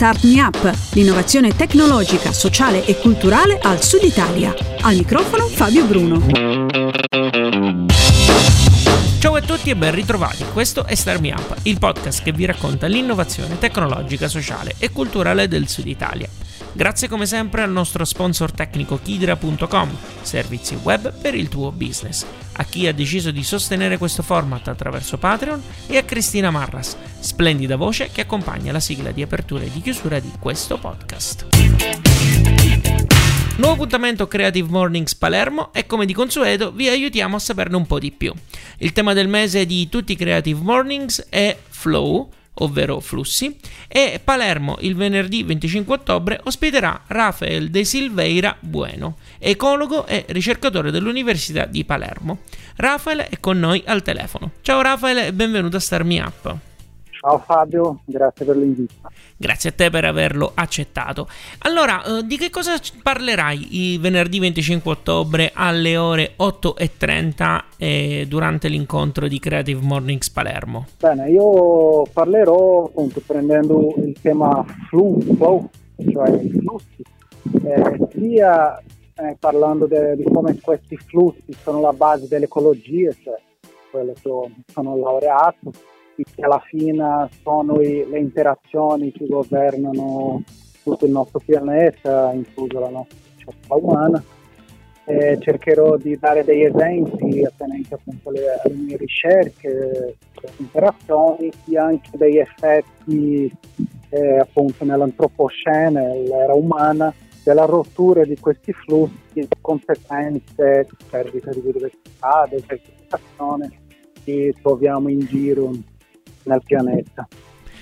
Start Me Up, l'innovazione tecnologica, sociale e culturale al Sud Italia. Al microfono Fabio Bruno. Ciao a tutti e ben ritrovati, questo è Start Me Up, il podcast che vi racconta l'innovazione tecnologica, sociale e culturale del Sud Italia. Grazie come sempre al nostro sponsor tecnico Kidra.com, servizi web per il tuo business, a chi ha deciso di sostenere questo format attraverso Patreon e a Cristina Marras, splendida voce che accompagna la sigla di apertura e di chiusura di questo podcast. Nuovo appuntamento Creative Mornings Palermo e come di consueto vi aiutiamo a saperne un po' di più. Il tema del mese di tutti i Creative Mornings è Flow, ovvero flussi, e Palermo il venerdì 25 ottobre ospiterà Rafael De Silveira Bueno, ecologo e ricercatore dell'Università di Palermo. Rafael è con noi al telefono. Ciao Rafael e benvenuto a Star Me Up. Ciao Fabio, grazie per l'invito. Grazie a te per averlo accettato. Allora, eh, di che cosa parlerai il venerdì 25 ottobre alle ore 8.30 eh, durante l'incontro di Creative Mornings Palermo? Bene, io parlerò appunto prendendo il tema flow, cioè i flussi, eh, sia eh, parlando de, di come questi flussi sono la base dell'ecologia, cioè quello che sono laureato, che alla fine sono i, le interazioni che governano tutto il nostro pianeta, incluso la nostra società umana. E cercherò di dare degli esempi attenenti appunto alle, alle mie ricerche, alle interazioni, sia anche degli effetti eh, appunto nell'antropocene, l'era umana, della rottura di questi flussi, conseguenze, perdita di biodiversità, desertificazione che troviamo in giro nel pianeta.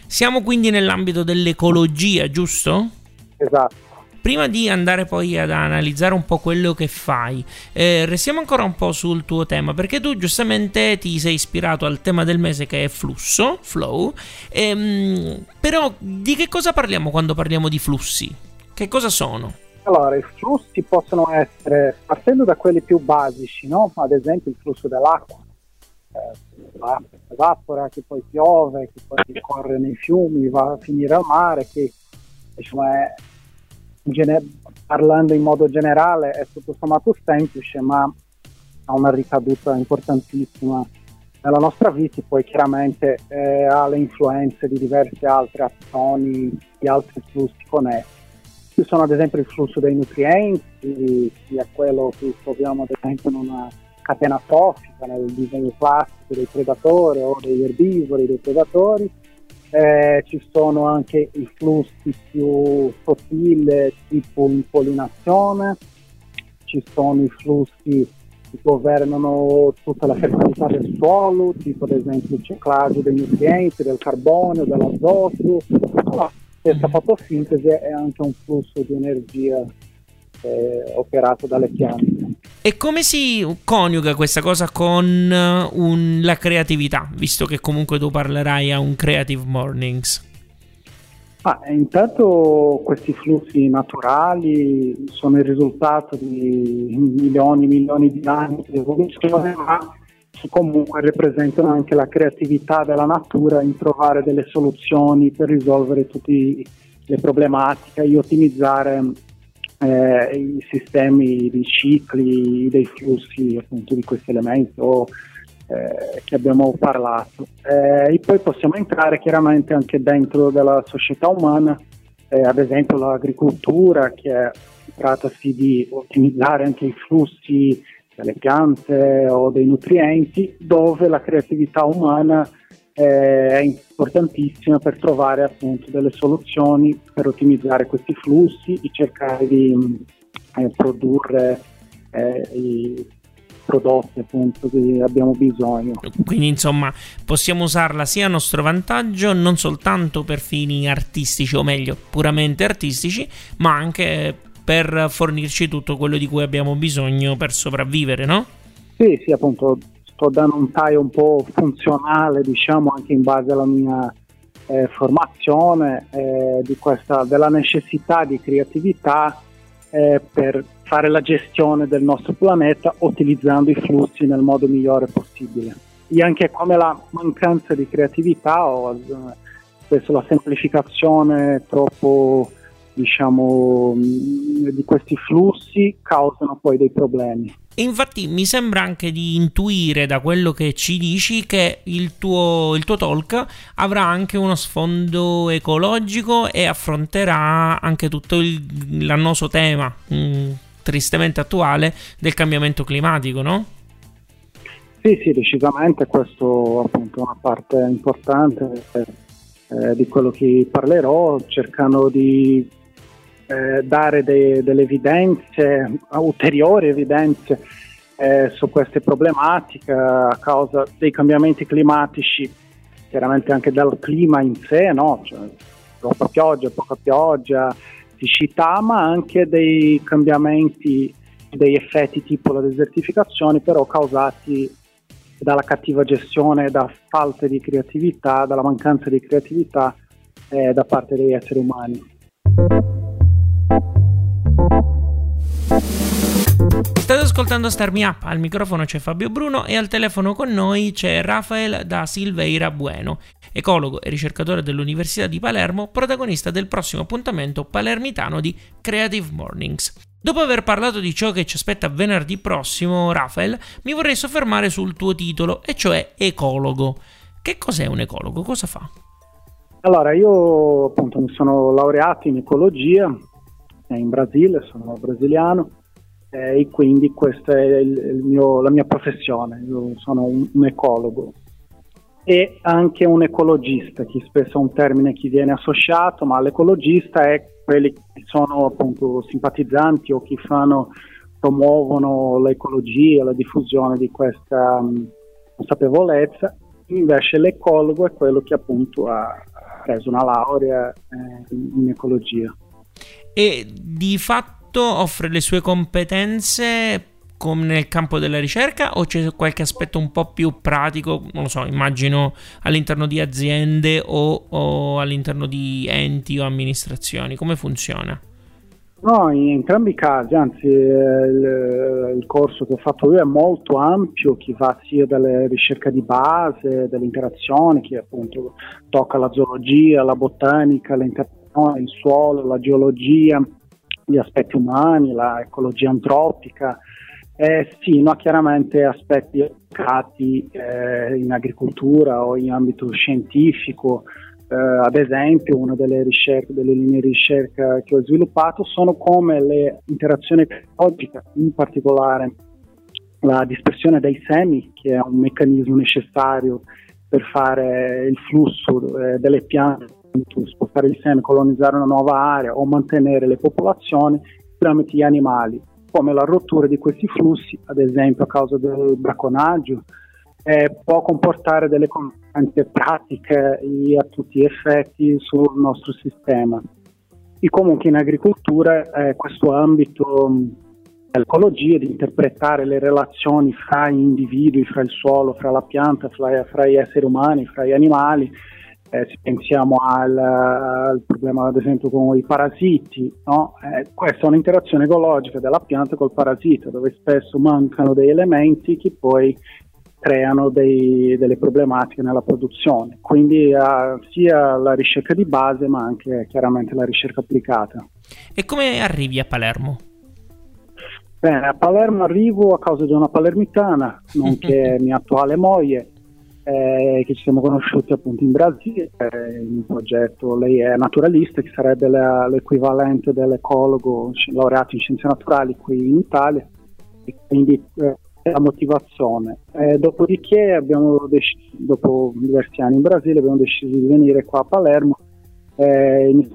Siamo quindi nell'ambito dell'ecologia, giusto? Esatto. Prima di andare poi ad analizzare un po' quello che fai, eh, restiamo ancora un po' sul tuo tema, perché tu giustamente ti sei ispirato al tema del mese che è flusso, flow, ehm, però di che cosa parliamo quando parliamo di flussi? Che cosa sono? Allora, i flussi possono essere, partendo da quelli più basici, no? ad esempio il flusso dell'acqua, eh, evapora, che poi piove, che poi corre nei fiumi, va a finire al mare, che è, in gener- parlando in modo generale è tutto sommato semplice, ma ha una ricaduta importantissima nella nostra vita, poi chiaramente eh, ha le influenze di diverse altre azioni, di altri flussi connessi. Ci sono ad esempio il flusso dei nutrienti, sia quello che troviamo ad esempio in una catena trofica nel disegno classico dei predatori o degli erbivori, dei predatori. Eh, ci sono anche i flussi più sottili tipo l'impollinazione, ci sono i flussi che governano tutta la fertilità del suolo, tipo ad esempio il ciclaggio dei nutrienti, del carbonio, dell'azoto. questa fotosintesi è anche un flusso di energia eh, operato dalle piante. E come si coniuga questa cosa con uh, un, la creatività, visto che comunque tu parlerai a un Creative Mornings? Ah, intanto questi flussi naturali sono il risultato di milioni e milioni di anni di evoluzione, ma comunque rappresentano anche la creatività della natura in trovare delle soluzioni per risolvere tutte le problematiche e ottimizzare eh, i sistemi di cicli dei flussi appunto di questi elementi o, eh, che abbiamo parlato. Eh, e poi possiamo entrare chiaramente anche dentro della società umana, eh, ad esempio l'agricoltura, che trattasi di ottimizzare anche i flussi delle piante o dei nutrienti, dove la creatività umana è importantissima per trovare appunto delle soluzioni per ottimizzare questi flussi e cercare di eh, produrre eh, i prodotti appunto che abbiamo bisogno. Quindi insomma possiamo usarla sia a nostro vantaggio non soltanto per fini artistici o meglio puramente artistici ma anche per fornirci tutto quello di cui abbiamo bisogno per sopravvivere, no? Sì, sì, appunto sto dando un taglio un po' funzionale, diciamo, anche in base alla mia eh, formazione, eh, questa, della necessità di creatività eh, per fare la gestione del nostro pianeta utilizzando i flussi nel modo migliore possibile. E anche come la mancanza di creatività o spesso la semplificazione troppo diciamo di questi flussi causano poi dei problemi. Infatti mi sembra anche di intuire da quello che ci dici che il tuo, il tuo talk avrà anche uno sfondo ecologico e affronterà anche tutto il, l'annoso tema mh, mm, tristemente attuale del cambiamento climatico, no? Sì, sì, decisamente questo appunto è una parte importante eh, di quello che parlerò, cercando di eh, dare de- delle evidenze, ulteriori evidenze eh, su queste problematiche a causa dei cambiamenti climatici, chiaramente anche dal clima in sé, no? cioè, troppa pioggia, poca pioggia, siccità, ma anche dei cambiamenti, dei effetti tipo la desertificazione, però causati dalla cattiva gestione, da falta di creatività, dalla mancanza di creatività eh, da parte degli esseri umani. State ascoltando Star Me Up, al microfono c'è Fabio Bruno e al telefono con noi c'è Rafael da Silveira Bueno, ecologo e ricercatore dell'Università di Palermo, protagonista del prossimo appuntamento palermitano di Creative Mornings. Dopo aver parlato di ciò che ci aspetta venerdì prossimo, Rafael, mi vorrei soffermare sul tuo titolo, e cioè ecologo. Che cos'è un ecologo? Cosa fa? Allora, io appunto mi sono laureato in ecologia in Brasile, sono brasiliano eh, e quindi questa è il mio, la mia professione, io sono un, un, ecologo e anche un ecologista, che spesso è un termine che viene associato, ma l'ecologista è quelli che sono appunto simpatizzanti o che fanno, promuovono l'ecologia, la diffusione di questa um, consapevolezza, invece l'ecologo è quello che appunto ha preso una laurea eh, in ecologia. E di fatto offre le sue competenze come nel campo della ricerca o c'è qualche aspetto un po' più pratico, non lo so, immagino all'interno di aziende o, o all'interno di enti o amministrazioni, come funziona? No, in entrambi i casi, anzi il, il, corso che ho fatto io è molto ampio, che va sia dalle ricerche di base, delle interazioni, che appunto tocca la zoologia, la botanica, le interazioni, il suolo, la geologia, gli aspetti umani, l'ecologia antropica, eh, sì, no, chiaramente aspetti applicati eh, in agricoltura o in ambito scientifico, eh, ad esempio una delle, ricerche, delle linee di ricerca che ho sviluppato sono come le interazioni ecologiche, in particolare la dispersione dei semi, che è un meccanismo necessario per fare il flusso eh, delle piante spostare il seme, colonizzare una nuova area o mantenere le popolazioni tramite gli animali, come la rottura di questi flussi, ad esempio a causa del bracconaggio, eh, può comportare delle conseguenze pratiche e a tutti gli effetti sul nostro sistema. E comunque in agricoltura eh, questo ambito dell'ecologia, di interpretare le relazioni fra gli individui, fra il suolo, fra la pianta, fra, fra gli esseri umani, fra gli animali, eh, se pensiamo al, al, problema ad esempio con i parassiti, no? eh, questa è un'interazione ecologica della pianta col parassita dove spesso mancano degli elementi che poi creano dei, delle problematiche nella produzione, quindi uh, sia la ricerca di base ma anche chiaramente la ricerca applicata. E come arrivi a Palermo? Bene, a Palermo arrivo a causa di una palermitana, nonché mia attuale moglie, eh, che ci siamo conosciuti appunto in Brasile, eh, in un progetto, lei è naturalista, che sarebbe la, l'equivalente dell'ecologo laureato in scienze naturali qui in Italia, e quindi eh, la motivazione. dopodiché, abbiamo deciso, dopo diversi anni in Brasile, abbiamo deciso di venire qua a Palermo. Eh,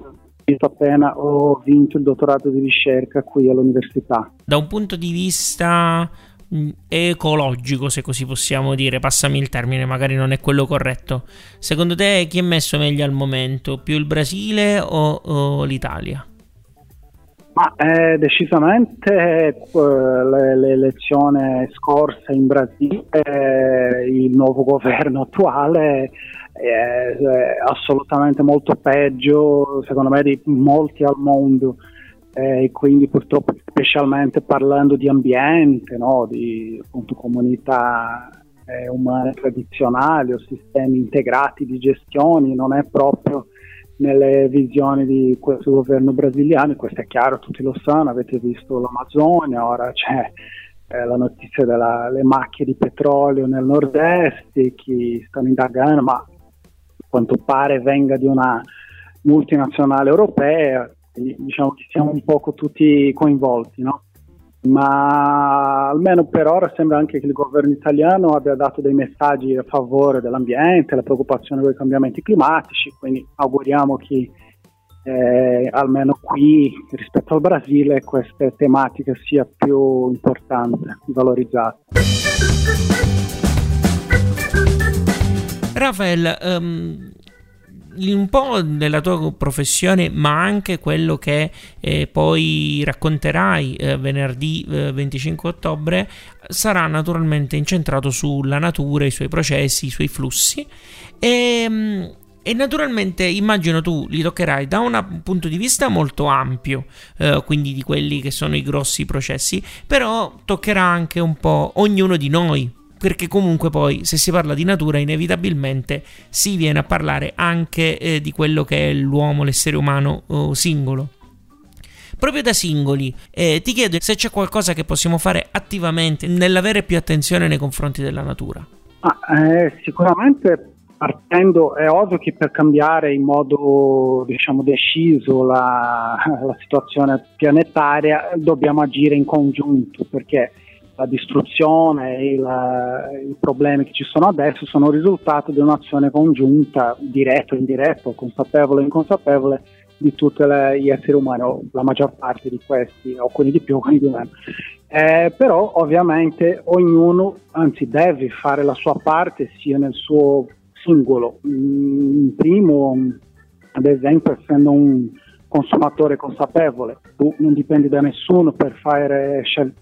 appena ho vinto il dottorato di ricerca qui all'università. Da un punto di vista ecologico, se così possiamo dire, passami il termine, magari non è quello corretto. Secondo te chi è messo meglio al momento? Più il Brasile o, o l'Italia? Ma eh, decisamente eh, l'elezione scorsa in Brasile, eh, il nuovo governo attuale è assolutamente molto peggio, secondo me, di molti al mondo e quindi purtroppo specialmente parlando di ambiente, no? di appunto, comunità eh, umane tradizionali o sistemi integrati di gestione, non è proprio nelle visioni di questo governo brasiliano, questo è chiaro, tutti lo sanno, avete visto l'Amazzonia, ora c'è eh, la notizia delle macchie di petrolio nel nord-est, chi stanno indagando, ma a quanto pare venga di una multinazionale europea, diciamo che siamo un poco tutti coinvolti, no? ma almeno per ora sembra anche che il governo italiano abbia dato dei messaggi a favore dell'ambiente, la preoccupazione con i cambiamenti climatici, quindi auguriamo che eh, almeno qui rispetto al Brasile queste tematiche sia più importante, valorizzate. Rafael, um, un po' della tua professione, ma anche quello che eh, poi racconterai eh, venerdì eh, 25 ottobre, sarà naturalmente incentrato sulla natura, i suoi processi, i suoi flussi. E, ehm, e naturalmente immagino tu li toccherai da un punto di vista molto ampio, eh, quindi di quelli che sono i grossi processi, però toccherà anche un po' ognuno di noi, perché comunque poi se si parla di natura inevitabilmente si viene a parlare anche eh, di quello che è l'uomo, l'essere umano oh, singolo. Proprio da singoli, eh, ti chiedo se c'è qualcosa che possiamo fare attivamente nell'avere più attenzione nei confronti della natura. Ah, eh, sicuramente partendo è ovvio che per cambiare in modo diciamo deciso la, la situazione planetaria dobbiamo agire in congiunto perché la distruzione e i problemi che ci sono adesso sono il risultato di un'azione congiunta, diretta o indiretta, consapevole o inconsapevole, di tutti gli esseri umani, o la maggior parte di questi, alcuni di più, alcuni di meno. Eh, però ovviamente ognuno, anzi deve fare la sua parte sia nel suo singolo. Mm, primo, ad esempio, essendo un consumatore consapevole, tu non dipendi da nessuno per fare scel-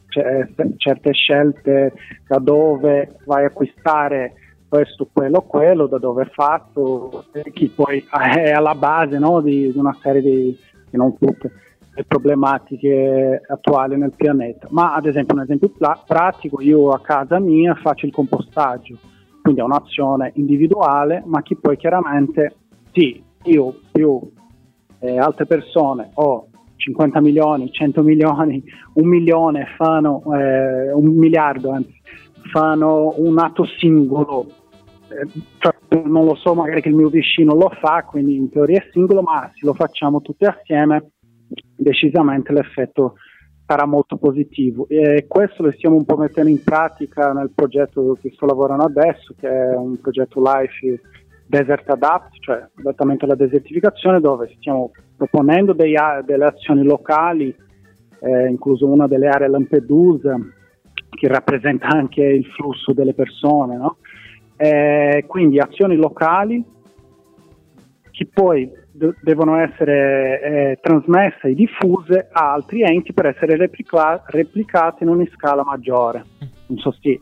certe scelte da dove vai a acquistare questo, quello, quello, da dove è fatto, chi poi è alla base no, di, una serie di, di non tutte, le problematiche attuali nel pianeta. Ma ad esempio, un esempio pla- pratico, io a casa mia faccio il compostaggio quindi è un'azione individuale, ma che poi chiaramente sì, io più eh, altre persone o 50 milioni, 100 milioni, un milione fanno, eh, un miliardo anzi, fanno un atto singolo, eh, cioè, non lo so, magari che il mio vicino lo fa, quindi in teoria è singolo, ma se lo facciamo tutti assieme, decisamente l'effetto sarà molto positivo. E questo lo stiamo un po' mettendo in pratica nel progetto che sto lavorando adesso che è un progetto Life Desert Adapt, cioè adattamento alla desertificazione dove stiamo proponendo dei, delle azioni locali, eh, incluso una delle aree Lampedusa che rappresenta anche il flusso delle persone, no? eh, quindi azioni locali che poi de- devono essere eh, trasmesse e diffuse a altri enti per essere replica- replicate in una scala maggiore. Non so se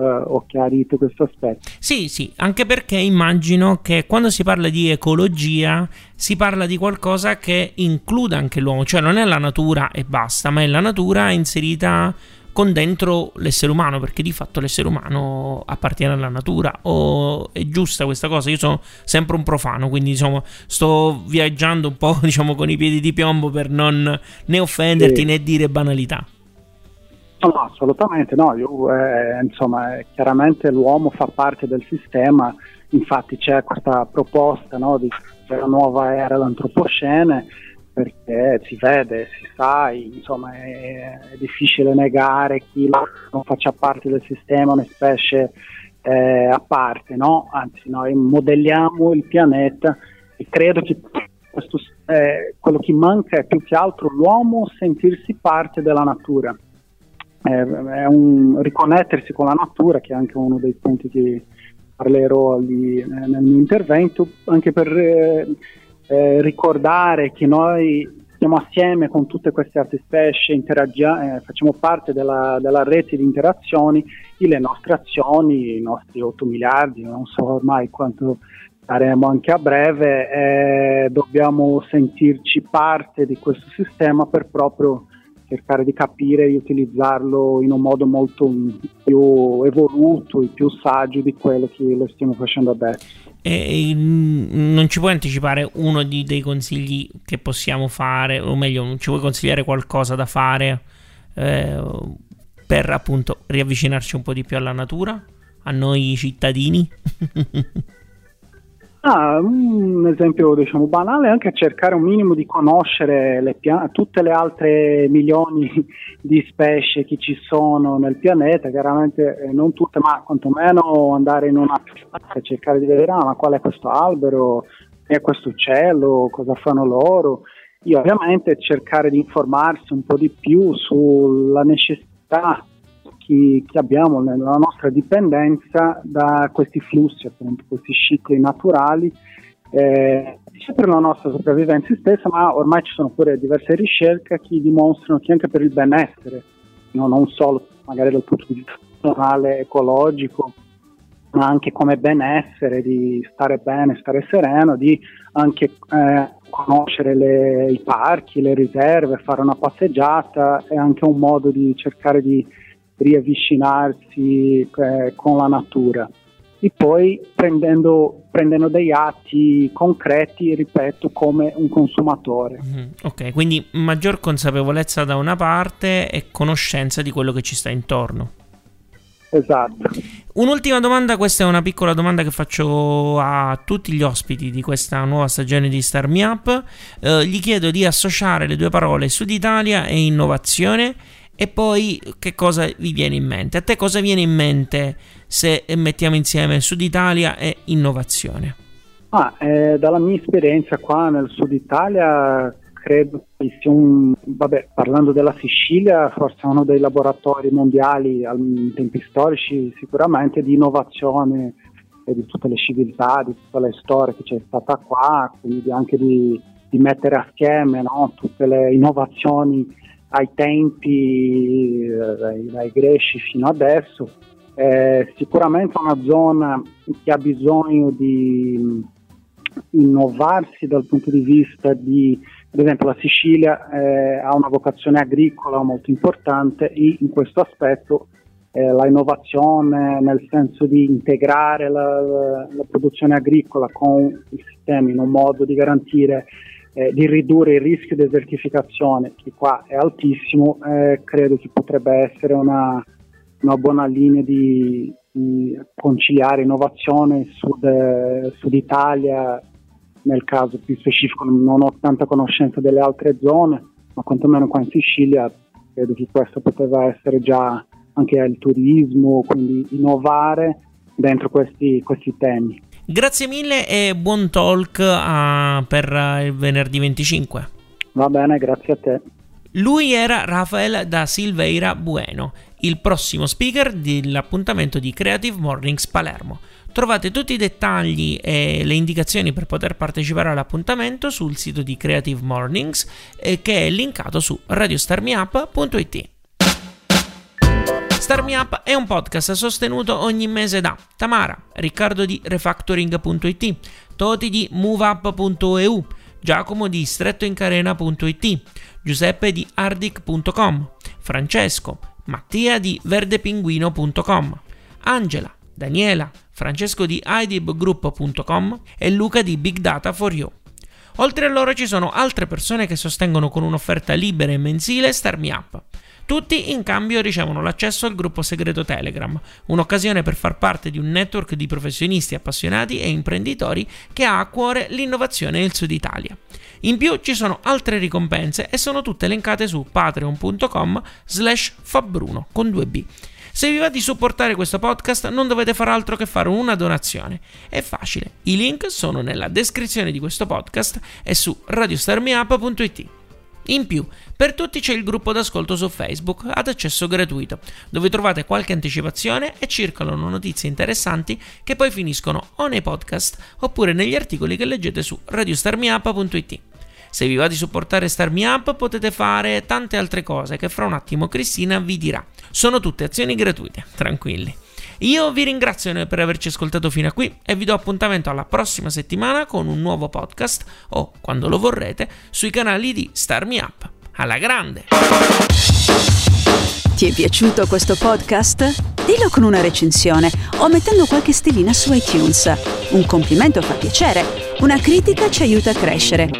uh, ho chiarito questo aspetto. Sì, sì, anche perché immagino che quando si parla di ecologia si parla di qualcosa che includa anche l'uomo, cioè non è la natura e basta, ma è la natura inserita con dentro l'essere umano, perché di fatto l'essere umano appartiene alla natura. O è giusta questa cosa? Io sono sempre un profano, quindi diciamo, sto viaggiando un po' diciamo, con i piedi di piombo per non né offenderti sì. né dire banalità. No, assolutamente no, Io, eh, insomma, chiaramente l'uomo fa parte del sistema, infatti c'è questa proposta no, di della nuova era d'antropocene perché si vede, si sa, insomma è, è difficile negare chi non faccia parte del sistema, una specie eh, a parte, no? anzi noi modelliamo il pianeta e credo che questo, eh, quello che manca è più che altro l'uomo sentirsi parte della natura, è un riconnettersi con la natura che è anche uno dei punti che parlerò lì, eh, nel mio intervento, anche per eh, eh, ricordare che noi siamo assieme con tutte queste altre specie, eh, facciamo parte della, della, rete di interazioni e le nostre azioni, i nostri 8 miliardi, non so ormai quanto saremo anche a breve, eh, dobbiamo sentirci parte di questo sistema per proprio cercare di capire e utilizzarlo in un modo molto più evoluto e più saggio di quello che lo stiamo facendo adesso. E, non ci puoi anticipare uno di, dei consigli che possiamo fare, o meglio, non ci puoi consigliare qualcosa da fare eh, per appunto riavvicinarci un po' di più alla natura, a noi cittadini? Ah, un esempio diciamo banale è anche cercare un minimo di conoscere le pian- tutte le altre milioni di specie che ci sono nel pianeta, chiaramente eh, non tutte, ma quantomeno andare in una piazza e cercare di vedere ah, ma qual è questo albero, è questo uccello, cosa fanno loro. Io ovviamente cercare di informarsi un po' di più sulla necessità che, che, abbiamo nella nostra dipendenza da questi flussi, appunto, questi cicli naturali, eh, sia per la nostra sopravvivenza stessa, ma ormai ci sono pure diverse ricerche che dimostrano che anche per il benessere, no, non solo magari dal punto di vista personale, ecologico, ma anche come benessere, di stare bene, stare sereno, di anche eh, conoscere le, i parchi, le riserve, fare una passeggiata è anche un modo di cercare di riavvicinarsi eh, con la natura e poi prendendo, prendendo, degli atti concreti, ripeto, come un consumatore. Mm, ok, quindi maggior consapevolezza da una parte e conoscenza di quello che ci sta intorno. Esatto. Un'ultima domanda, questa è una piccola domanda che faccio a tutti gli ospiti di questa nuova stagione di Star Me Up. Eh, gli chiedo di associare le due parole Sud Italia e innovazione e poi che cosa vi viene in mente? A te cosa viene in mente se mettiamo insieme Sud Italia e innovazione? Ah, eh, dalla mia esperienza qua nel Sud Italia credo che sia un, vabbè, parlando della Sicilia, forse uno dei laboratori mondiali in tempi storici sicuramente di innovazione e di tutte le civiltà, di tutte le storie che c'è stata qua, quindi anche di, di mettere assieme no, tutte le innovazioni ai tempi eh, dai, greci fino adesso. È sicuramente una zona che ha bisogno di innovarsi dal punto di vista di, ad esempio la Sicilia eh, ha una vocazione agricola molto importante e in questo aspetto eh, la innovazione nel senso di integrare la, la produzione agricola con il sistema in un modo di garantire eh, di ridurre il rischio di desertificazione, che qua è altissimo, eh, credo che potrebbe essere una, una buona linea di, di, conciliare innovazione Sud, Sud Italia, nel caso più specifico non ho tanta conoscenza delle altre zone, ma quantomeno qua in Sicilia credo che questo poteva essere già anche il turismo, quindi innovare dentro questi, questi temi. Grazie mille e buon talk uh, per uh, il venerdì 25. Va bene, grazie a te. Lui era Rafael da Silveira Bueno, il prossimo speaker dell'appuntamento di Creative Mornings Palermo. Trovate tutti i dettagli e le indicazioni per poter partecipare all'appuntamento sul sito di Creative Mornings eh, che è linkato su radiostarmiup.it. Start Me Up è un podcast sostenuto ogni mese da Tamara, Riccardo di Refactoring.it, Toti di MoveUp.eu, Giacomo di strettoincarena.it, Giuseppe di Ardic.com, Francesco, Mattia di verdepinguino.com, Angela, Daniela, Francesco di idibgroup.com e Luca di Big Data for You. Oltre a loro ci sono altre persone che sostengono con un'offerta libera e mensile Start Me Up. Tutti in cambio ricevono l'accesso al gruppo segreto Telegram, un'occasione per far parte di un network di professionisti appassionati e imprenditori che ha a cuore l'innovazione nel Sud Italia. In più ci sono altre ricompense e sono tutte elencate su patreon.com slash fabbruno con 2b. Se vi va di supportare questo podcast non dovete fare altro che fare una donazione. È facile, i link sono nella descrizione di questo podcast e su radiostarmiup.it. In più, per tutti c'è il gruppo d'ascolto su Facebook ad accesso gratuito, dove trovate qualche anticipazione e circolano notizie interessanti che poi finiscono o nei podcast oppure negli articoli che leggete su radiostarmiup.it. Se vi va di supportare Star Me Up potete fare tante altre cose che fra un attimo Cristina vi dirà. Sono tutte azioni gratuite, tranquilli. Io vi ringrazio per averci ascoltato fino a qui e vi do appuntamento alla prossima settimana con un nuovo podcast o, quando lo vorrete, sui canali di Star Me Up. alla grande. Ti è piaciuto questo podcast? Dillo con una recensione o mettendo qualche stellina su iTunes. Un complimento fa piacere, una critica ci aiuta a crescere.